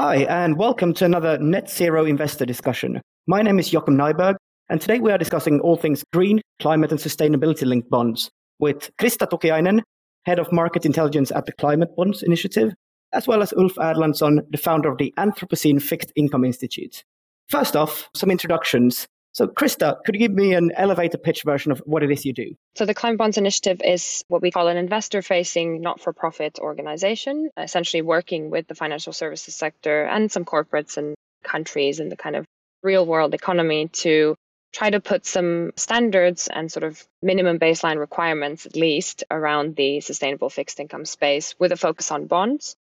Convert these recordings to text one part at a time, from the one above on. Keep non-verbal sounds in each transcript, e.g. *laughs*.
Hi, and welcome to another Net Zero Investor discussion. My name is Joachim Nyberg, and today we are discussing all things green, climate, and sustainability linked bonds with Krista Tokiainen, Head of Market Intelligence at the Climate Bonds Initiative, as well as Ulf Erlandsson, the founder of the Anthropocene Fixed Income Institute. First off, some introductions. So, Krista, could you give me an elevator pitch version of what it is you do? So, the Climate Bonds Initiative is what we call an investor facing not for profit organization, essentially working with the financial services sector and some corporates and countries in the kind of real world economy to try to put some standards and sort of minimum baseline requirements, at least, around the sustainable fixed income space with a focus on bonds.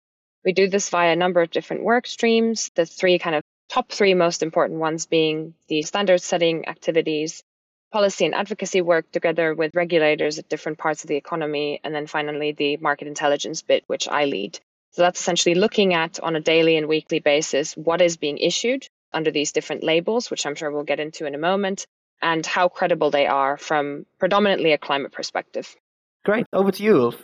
We do this via a number of different work streams. The three kind of top three most important ones being the standard setting activities, policy and advocacy work together with regulators at different parts of the economy, and then finally the market intelligence bit, which I lead. So that's essentially looking at on a daily and weekly basis what is being issued under these different labels, which I'm sure we'll get into in a moment, and how credible they are from predominantly a climate perspective. Great. Over to you, Ulf.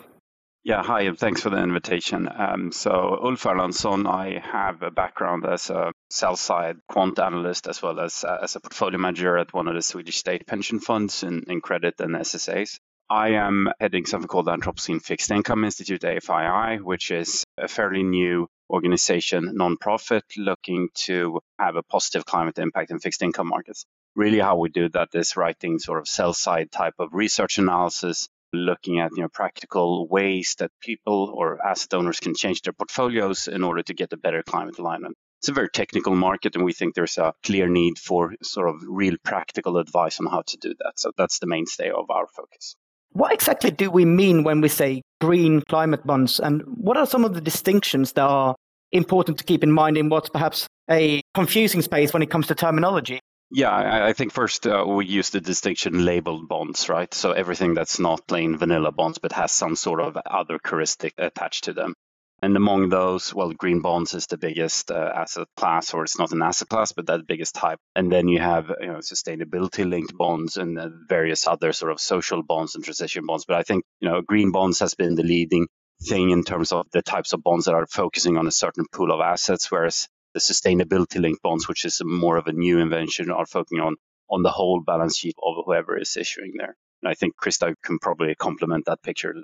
Yeah, hi, and thanks for the invitation. Um, so, Ulf Erlandsson, I have a background as a sell side quant analyst as well as uh, as a portfolio manager at one of the Swedish state pension funds in, in credit and SSAs. I am heading something called the Anthropocene Fixed Income Institute, AFII, which is a fairly new organization, nonprofit, looking to have a positive climate impact in fixed income markets. Really, how we do that is writing sort of sell side type of research analysis looking at you know practical ways that people or asset owners can change their portfolios in order to get a better climate alignment. It's a very technical market, and we think there's a clear need for sort of real practical advice on how to do that. So that's the mainstay of our focus. What exactly do we mean when we say green climate bonds, and what are some of the distinctions that are important to keep in mind in what's perhaps a confusing space when it comes to terminology? Yeah, I, I think first uh, we use the distinction labeled bonds, right? So everything that's not plain vanilla bonds but has some sort of other heuristic attached to them. And among those, well, green bonds is the biggest uh, asset class, or it's not an asset class, but that biggest type. And then you have you know, sustainability linked bonds and uh, various other sort of social bonds and transition bonds. But I think you know green bonds has been the leading thing in terms of the types of bonds that are focusing on a certain pool of assets, whereas the sustainability linked bonds, which is more of a new invention, are focusing on on the whole balance sheet of whoever is issuing there. And I think Krista can probably complement that picture.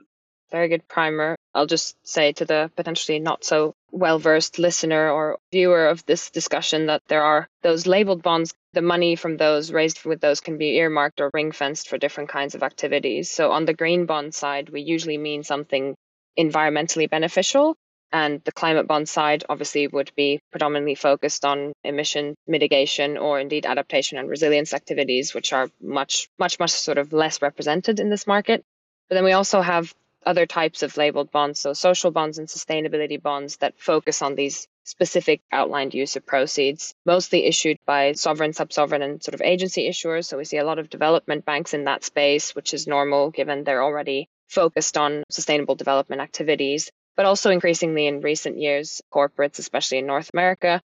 Very good primer. I'll just say to the potentially not so well versed listener or viewer of this discussion that there are those labeled bonds. The money from those raised with those can be earmarked or ring fenced for different kinds of activities. So on the green bond side, we usually mean something environmentally beneficial. And the climate bond side obviously would be predominantly focused on emission mitigation or indeed adaptation and resilience activities, which are much, much, much sort of less represented in this market. But then we also have other types of labeled bonds, so social bonds and sustainability bonds that focus on these specific outlined use of proceeds, mostly issued by sovereign, sub-sovereign, and sort of agency issuers. So we see a lot of development banks in that space, which is normal given they're already focused on sustainable development activities but also increasingly in recent years, corporates, especially in North America.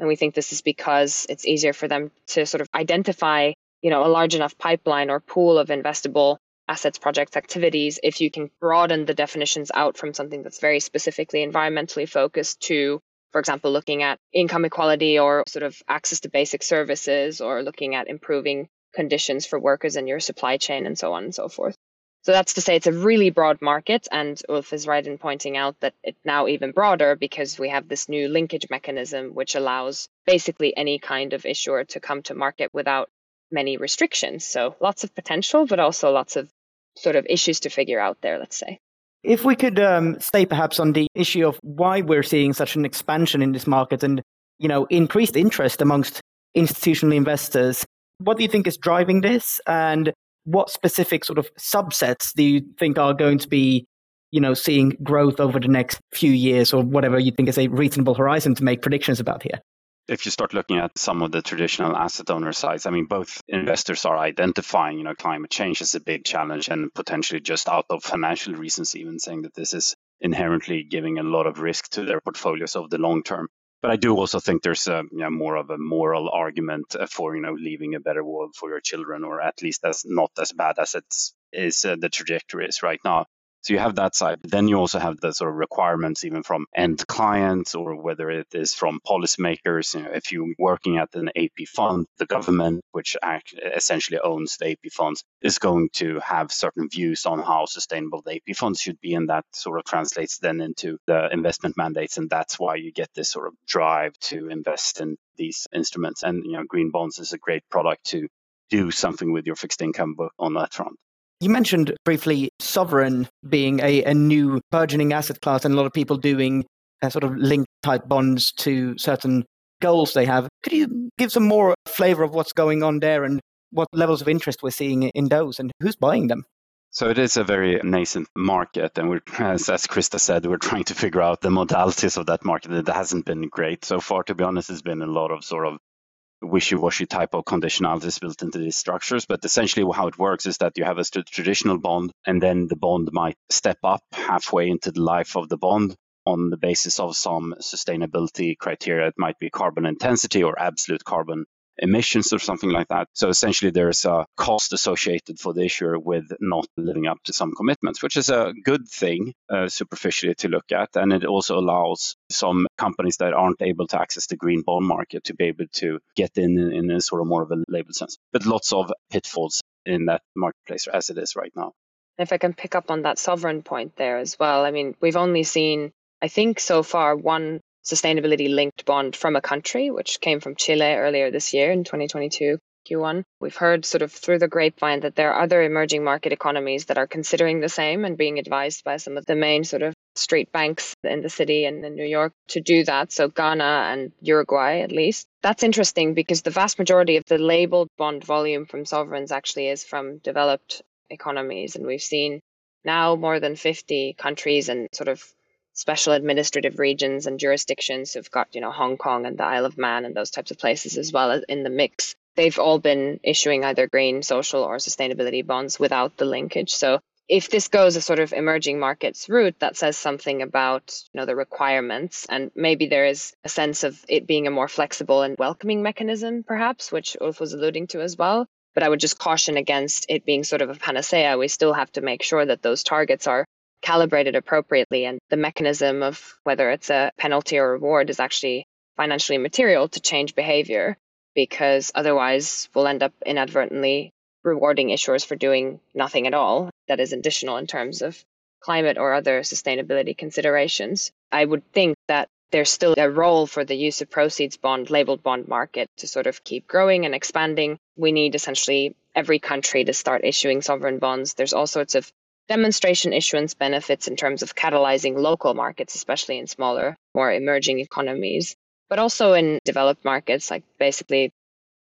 And we think this is because it's easier for them to sort of identify, you know, a large enough pipeline or pool of investable assets, projects, activities if you can broaden the definitions out from something that's very specifically environmentally focused to, for example, looking at income equality or sort of access to basic services or looking at improving conditions for workers in your supply chain and so on and so forth. So that's to say it's a really broad market. And Ulf is right in pointing out that it's now even broader because we have this new linkage mechanism, which allows basically any kind of issuer to come to market without many restrictions. So lots of potential, but also lots of sort of issues to figure out there, let's say. If we could um, stay perhaps on the issue of why we're seeing such an expansion in this market and, you know, increased interest amongst institutional investors, what do you think is driving this? And what specific sort of subsets do you think are going to be you know seeing growth over the next few years or whatever you think is a reasonable horizon to make predictions about here if you start looking at some of the traditional asset owner sides, I mean, both investors are identifying, you know, climate change as a big challenge and potentially just out of financial reasons, even saying that this is inherently giving a lot of risk to their portfolios over the long term. But I do also think there's a, you know, more of a moral argument uh, for you know leaving a better world for your children, or at least as not as bad as it's is uh, the trajectory is right now. So you have that side. Then you also have the sort of requirements even from end clients or whether it is from policymakers. You know, if you're working at an AP fund, the government, which essentially owns the AP funds, is going to have certain views on how sustainable the AP funds should be. And that sort of translates then into the investment mandates. And that's why you get this sort of drive to invest in these instruments. And, you know, green bonds is a great product to do something with your fixed income book on that front. You mentioned briefly sovereign being a, a new burgeoning asset class and a lot of people doing uh, sort of link type bonds to certain goals they have. Could you give some more flavor of what's going on there and what levels of interest we're seeing in those and who's buying them? So it is a very nascent market, and we're, *laughs* as, as Krista said, we're trying to figure out the modalities of that market. It hasn't been great so far. To be honest, it's been a lot of sort of wishy-washy type of conditionalities built into these structures. But essentially, how it works is that you have a traditional bond, and then the bond might step up halfway into the life of the bond on the basis of some sustainability criteria. It might be carbon intensity or absolute carbon emissions or something like that. So essentially, there's a cost associated for the issuer with not living up to some commitments, which is a good thing uh, superficially to look at. And it also allows some companies that aren't able to access the green bond market to be able to get in in a sort of more of a label sense. But lots of pitfalls in that marketplace as it is right now. If I can pick up on that sovereign point there as well, I mean, we've only seen, I think so far, one sustainability linked bond from a country, which came from Chile earlier this year in 2022. Q1. We've heard sort of through the grapevine that there are other emerging market economies that are considering the same and being advised by some of the main sort of street banks in the city and in New York to do that. So Ghana and Uruguay, at least. That's interesting because the vast majority of the labeled bond volume from sovereigns actually is from developed economies. And we've seen now more than 50 countries and sort of special administrative regions and jurisdictions who've got, you know, Hong Kong and the Isle of Man and those types of places as well as in the mix. They've all been issuing either green, social, or sustainability bonds without the linkage. So if this goes a sort of emerging markets route, that says something about you know the requirements, and maybe there is a sense of it being a more flexible and welcoming mechanism, perhaps, which Ulf was alluding to as well. But I would just caution against it being sort of a panacea. We still have to make sure that those targets are calibrated appropriately and the mechanism of whether it's a penalty or reward is actually financially material to change behavior because otherwise we'll end up inadvertently rewarding issuers for doing nothing at all that is additional in terms of climate or other sustainability considerations. I would think that there's still a role for the use of proceeds bond labeled bond market to sort of keep growing and expanding. We need essentially every country to start issuing sovereign bonds. There's all sorts of demonstration issuance benefits in terms of catalyzing local markets, especially in smaller, more emerging economies, but also in developed markets, like basically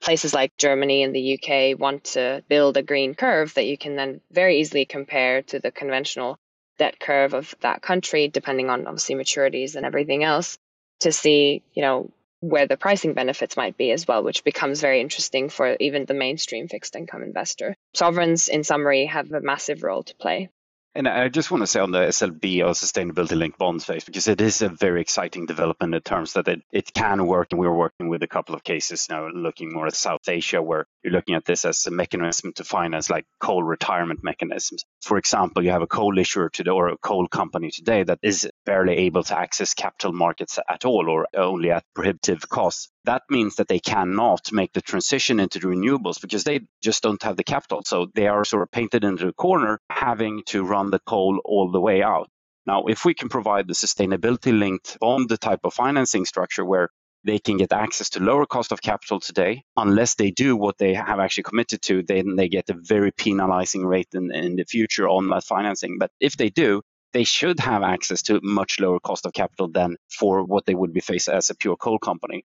places like Germany and the UK want to build a green curve that you can then very easily compare to the conventional debt curve of that country, depending on obviously maturities and everything else, to see, you know, where the pricing benefits might be as well, which becomes very interesting for even the mainstream fixed income investor. Sovereigns, in summary, have a massive role to play. And I just want to say on the SLB or sustainability linked bonds phase, because it is a very exciting development in terms that it, it can work. And we're working with a couple of cases now, looking more at South Asia, where you're looking at this as a mechanism to finance like coal retirement mechanisms. For example, you have a coal issuer today or a coal company today that is barely able to access capital markets at all or only at prohibitive costs that means that they cannot make the transition into the renewables because they just don't have the capital. So they are sort of painted into a corner, having to run the coal all the way out. Now, if we can provide the sustainability linked bond the type of financing structure where they can get access to lower cost of capital today, unless they do what they have actually committed to, then they get a very penalizing rate in, in the future on that financing. But if they do, they should have access to much lower cost of capital than for what they would be faced as a pure coal company.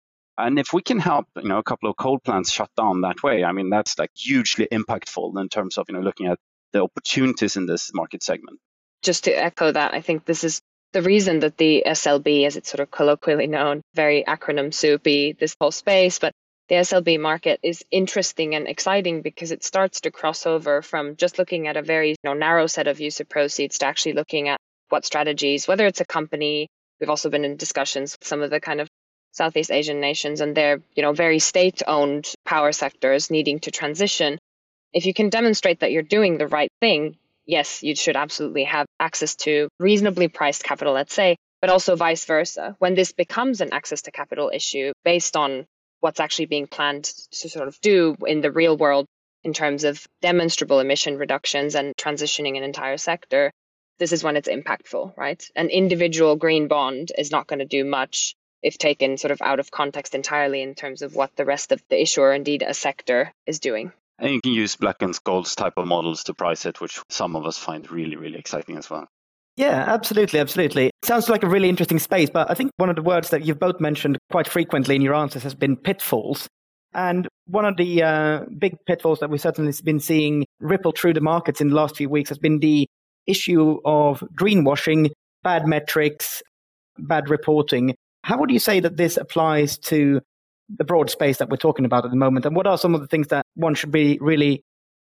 And if we can help, you know, a couple of coal plants shut down that way, I mean, that's like hugely impactful in terms of, you know, looking at the opportunities in this market segment. Just to echo that, I think this is the reason that the SLB, as it's sort of colloquially known, very acronym soupy, this whole space, but the SLB market is interesting and exciting because it starts to cross over from just looking at a very you know, narrow set of use of proceeds to actually looking at what strategies, whether it's a company, we've also been in discussions with some of the kind of Southeast Asian nations and their, you know, very state-owned power sectors needing to transition. If you can demonstrate that you're doing the right thing, yes, you should absolutely have access to reasonably priced capital, let's say, but also vice versa. When this becomes an access to capital issue based on what's actually being planned to sort of do in the real world in terms of demonstrable emission reductions and transitioning an entire sector, this is when it's impactful, right? An individual green bond is not going to do much if taken sort of out of context entirely in terms of what the rest of the issuer, indeed a sector, is doing. And you can use Black and Scholes type of models to price it, which some of us find really, really exciting as well. Yeah, absolutely, absolutely. Sounds like a really interesting space, but I think one of the words that you've both mentioned quite frequently in your answers has been pitfalls. And one of the uh, big pitfalls that we've certainly been seeing ripple through the markets in the last few weeks has been the issue of greenwashing, bad metrics, bad reporting. How would you say that this applies to the broad space that we're talking about at the moment? And what are some of the things that one should be really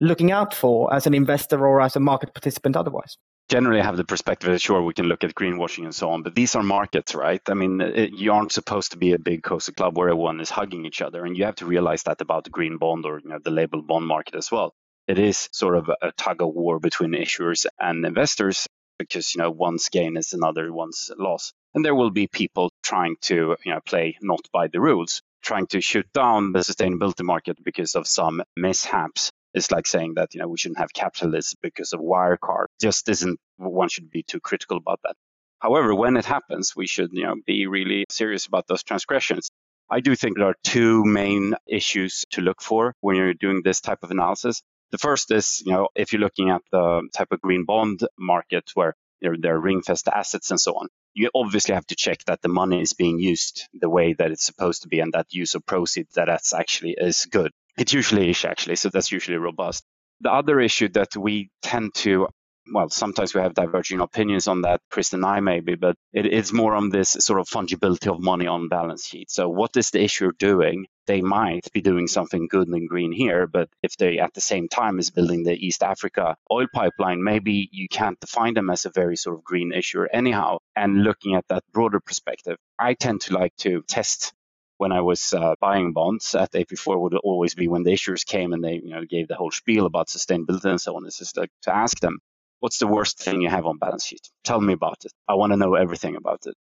looking out for as an investor or as a market participant otherwise? generally I have the perspective that sure we can look at greenwashing and so on, but these are markets, right? I mean, uh, it, you aren't supposed to be a big coastal club where everyone is hugging each other, and you have to realize that about the green bond or you know the labeled bond market as well. It is sort of a, a tug of war between issuers and investors because you know one's gain is another one's loss, and there will be people trying to you know play not by the rules, trying to shoot down the sustainability market because of some mishaps it's like saying that you know we shouldn't have capitalism because of Wirecard. Just isn't one should be too critical about that. However, when it happens, we should you know be really serious about those transgressions. I do think there are two main issues to look for when you're doing this type of analysis. The first is, you know, if you're looking at the type of green bond market where there are ring-fenced assets and so on, you obviously have to check that the money is being used the way that it's supposed to be and that use of proceeds that that's actually is good. It usually is actually, so that's usually robust. The other issue that we tend to well, sometimes we have diverging opinions on that, Chris and I maybe, but it is more on this sort of fungibility of money on balance sheet. So what is the issuer doing? They might be doing something good and green here, but if they at the same time is building the East Africa oil pipeline, maybe you can't define them as a very sort of green issuer anyhow. And looking at that broader perspective, I tend to like to test when I was uh, buying bonds at AP4 would always be when the issuers came and they you know gave the whole spiel about sustainability and so on. It's just like to ask them, what's the worst thing you have on balance sheet? Tell me about it. I want to know everything about it.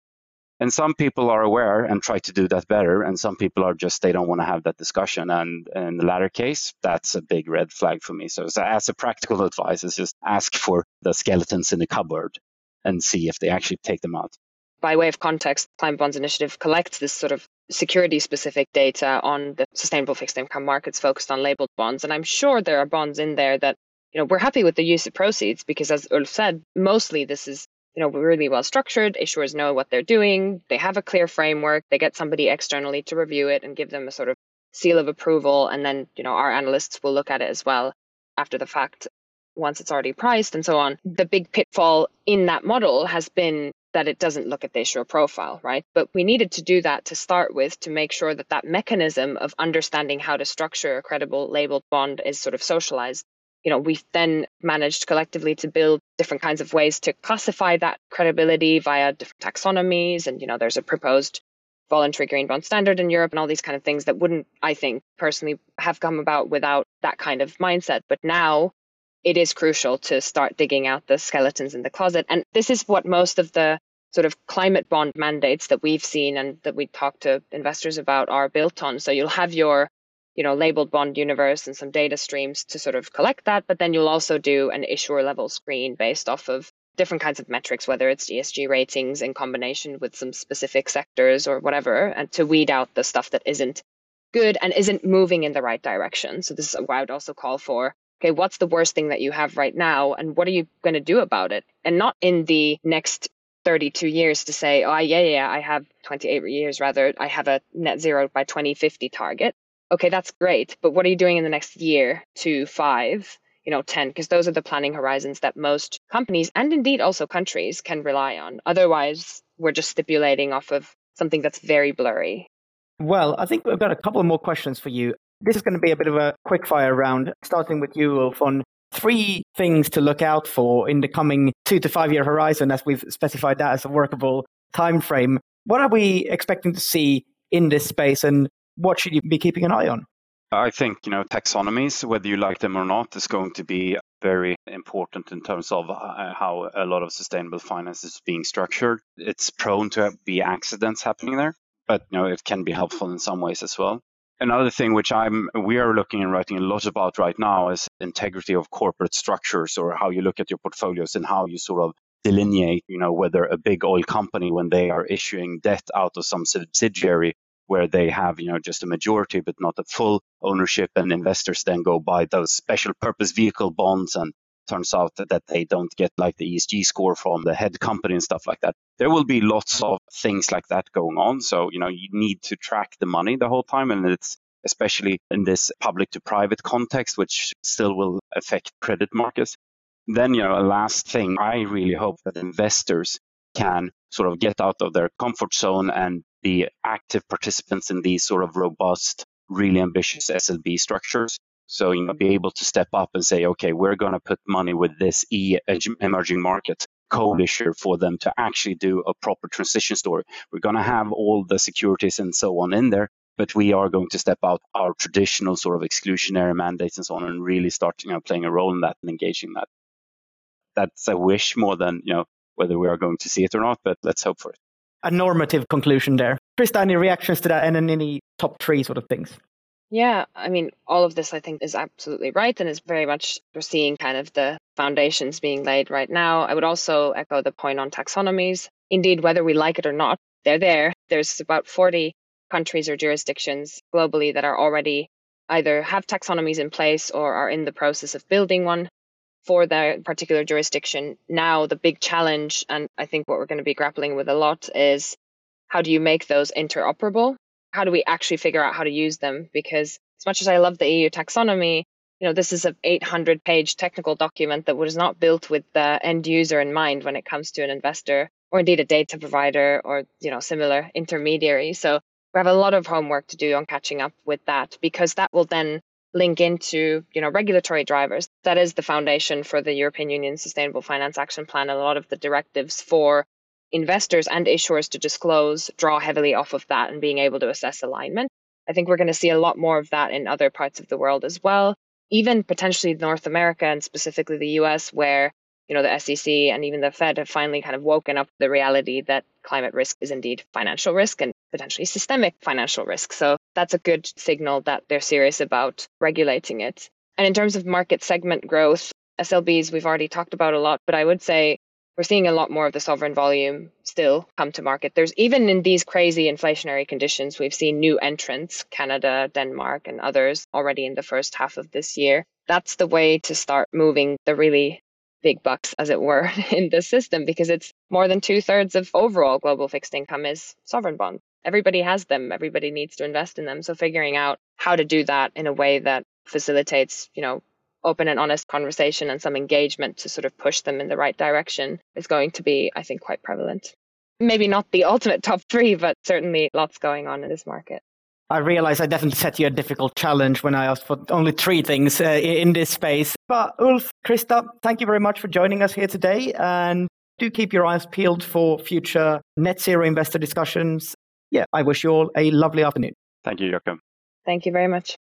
And some people are aware and try to do that better, and some people are just they don't want to have that discussion. And in the latter case, that's a big red flag for me. So, so as a practical advice, is just ask for the skeletons in the cupboard and see if they actually take them out by way of context, Climate Bonds Initiative collects this sort of security specific data on the sustainable fixed income markets focused on labeled bonds. And I'm sure there are bonds in there that, you know, we're happy with the use of proceeds because as Ulf said, mostly this is, you know, really well structured. Issuers know what they're doing. They have a clear framework. They get somebody externally to review it and give them a sort of seal of approval. And then, you know, our analysts will look at it as well after the fact once it's already priced and so on. The big pitfall in that model has been that it doesn't look at the issuer profile, right? But we needed to do that to start with to make sure that that mechanism of understanding how to structure a credible labeled bond is sort of socialized. You know, we've then managed collectively to build different kinds of ways to classify that credibility via different taxonomies. And, you know, there's a proposed voluntary green bond standard in Europe and all these kind of things that wouldn't, I think, personally have come about without that kind of mindset. But now it is crucial to start digging out the skeletons in the closet. And this is what most of the sort of climate bond mandates that we've seen and that we talk to investors about are built on. So you'll have your, you know, labeled bond universe and some data streams to sort of collect that, but then you'll also do an issuer level screen based off of different kinds of metrics, whether it's ESG ratings in combination with some specific sectors or whatever, and to weed out the stuff that isn't good and isn't moving in the right direction. So this is why I would also call for okay, what's the worst thing that you have right now and what are you going to do about it? And not in the next 32 years to say, oh, yeah, yeah, I have 28 years rather, I have a net zero by 2050 target. Okay, that's great. But what are you doing in the next year, to five, you know, 10? Because those are the planning horizons that most companies and indeed also countries can rely on. Otherwise, we're just stipulating off of something that's very blurry. Well, I think we've got a couple more questions for you. This is going to be a bit of a quick fire round, starting with you, Ulf, on three things to look out for in the coming two to five year horizon, as we've specified that as a workable time frame. What are we expecting to see in this space, and what should you be keeping an eye on? I think you know taxonomies, whether you like them or not, is going to be very important in terms of uh, how a lot of sustainable finance is being structured. It's prone to be accidents happening there, but you know it can be helpful in some ways as well. Another thing which I'm we are looking and writing a lot about right now is integrity of corporate structures or how you look at your portfolios and how you sort of delineate, you know, whether a big oil company when they are issuing debt out of some subsidiary where they have, you know, just a majority but not a full ownership and investors then go buy those special purpose vehicle bonds and turns out that they don't get like the ESG score from the head company and stuff like that. There will be lots of things like that going on. So, you know, you need to track the money the whole time. And it's especially in this public to private context, which still will affect credit markets. Then, you know, a last thing, I really hope that investors can sort of get out of their comfort zone and be active participants in these sort of robust, really ambitious SLB structures so, you know, be able to step up and say, okay, we're going to put money with this e emerging market coal issuer for them to actually do a proper transition story. We're going to have all the securities and so on in there, but we are going to step out our traditional sort of exclusionary mandates and so on and really start, you know, playing a role in that and engaging that. That's a wish more than, you know, whether we are going to see it or not, but let's hope for it. A normative conclusion there. Krista, any reactions to that and then any top three sort of things? Yeah, I mean, all of this I think is absolutely right and is very much we're seeing kind of the foundations being laid right now. I would also echo the point on taxonomies. Indeed, whether we like it or not, they're there. There's about 40 countries or jurisdictions globally that are already either have taxonomies in place or are in the process of building one for their particular jurisdiction. Now, the big challenge, and I think what we're going to be grappling with a lot, is how do you make those interoperable how do we actually figure out how to use them? Because as much as I love the EU taxonomy, you know, this is an 800 page technical document that was not built with the end user in mind when it comes to an investor or indeed a data provider or, you know, similar intermediary. So we have a lot of homework to do on catching up with that because that will then link into, you know, regulatory drivers. That is the foundation for the European Union Sustainable Finance Action Plan. A lot of the directives for investors and issuers to disclose draw heavily off of that and being able to assess alignment. I think we're going to see a lot more of that in other parts of the world as well, even potentially North America and specifically the US, where you know the SEC and even the Fed have finally kind of woken up the reality that climate risk is indeed financial risk and potentially systemic financial risk. So that's a good signal that they're serious about regulating it. And in terms of market segment growth, SLBs we've already talked about a lot, but I would say we're seeing a lot more of the sovereign volume still come to market. There's even in these crazy inflationary conditions, we've seen new entrants, Canada, Denmark, and others already in the first half of this year. That's the way to start moving the really big bucks, as it were, *laughs* in the system because it's more than two thirds of overall global fixed income is sovereign bonds. Everybody has them. Everybody needs to invest in them. So figuring out how to do that in a way that facilitates, you know, open and honest conversation and some engagement to sort of push them in the right direction is going to be, I think, quite prevalent. Maybe not the *laughs* ultimate top three, but certainly lots going on in this market. I realize I definitely set you a difficult challenge when I asked for only three things uh, in this space. But Ulf, Krista, thank you very much for joining us here today. And do keep your eyes peeled for future net zero investor discussions. Yeah, I wish you all a lovely afternoon. Thank you, Joachim. Thank you very much.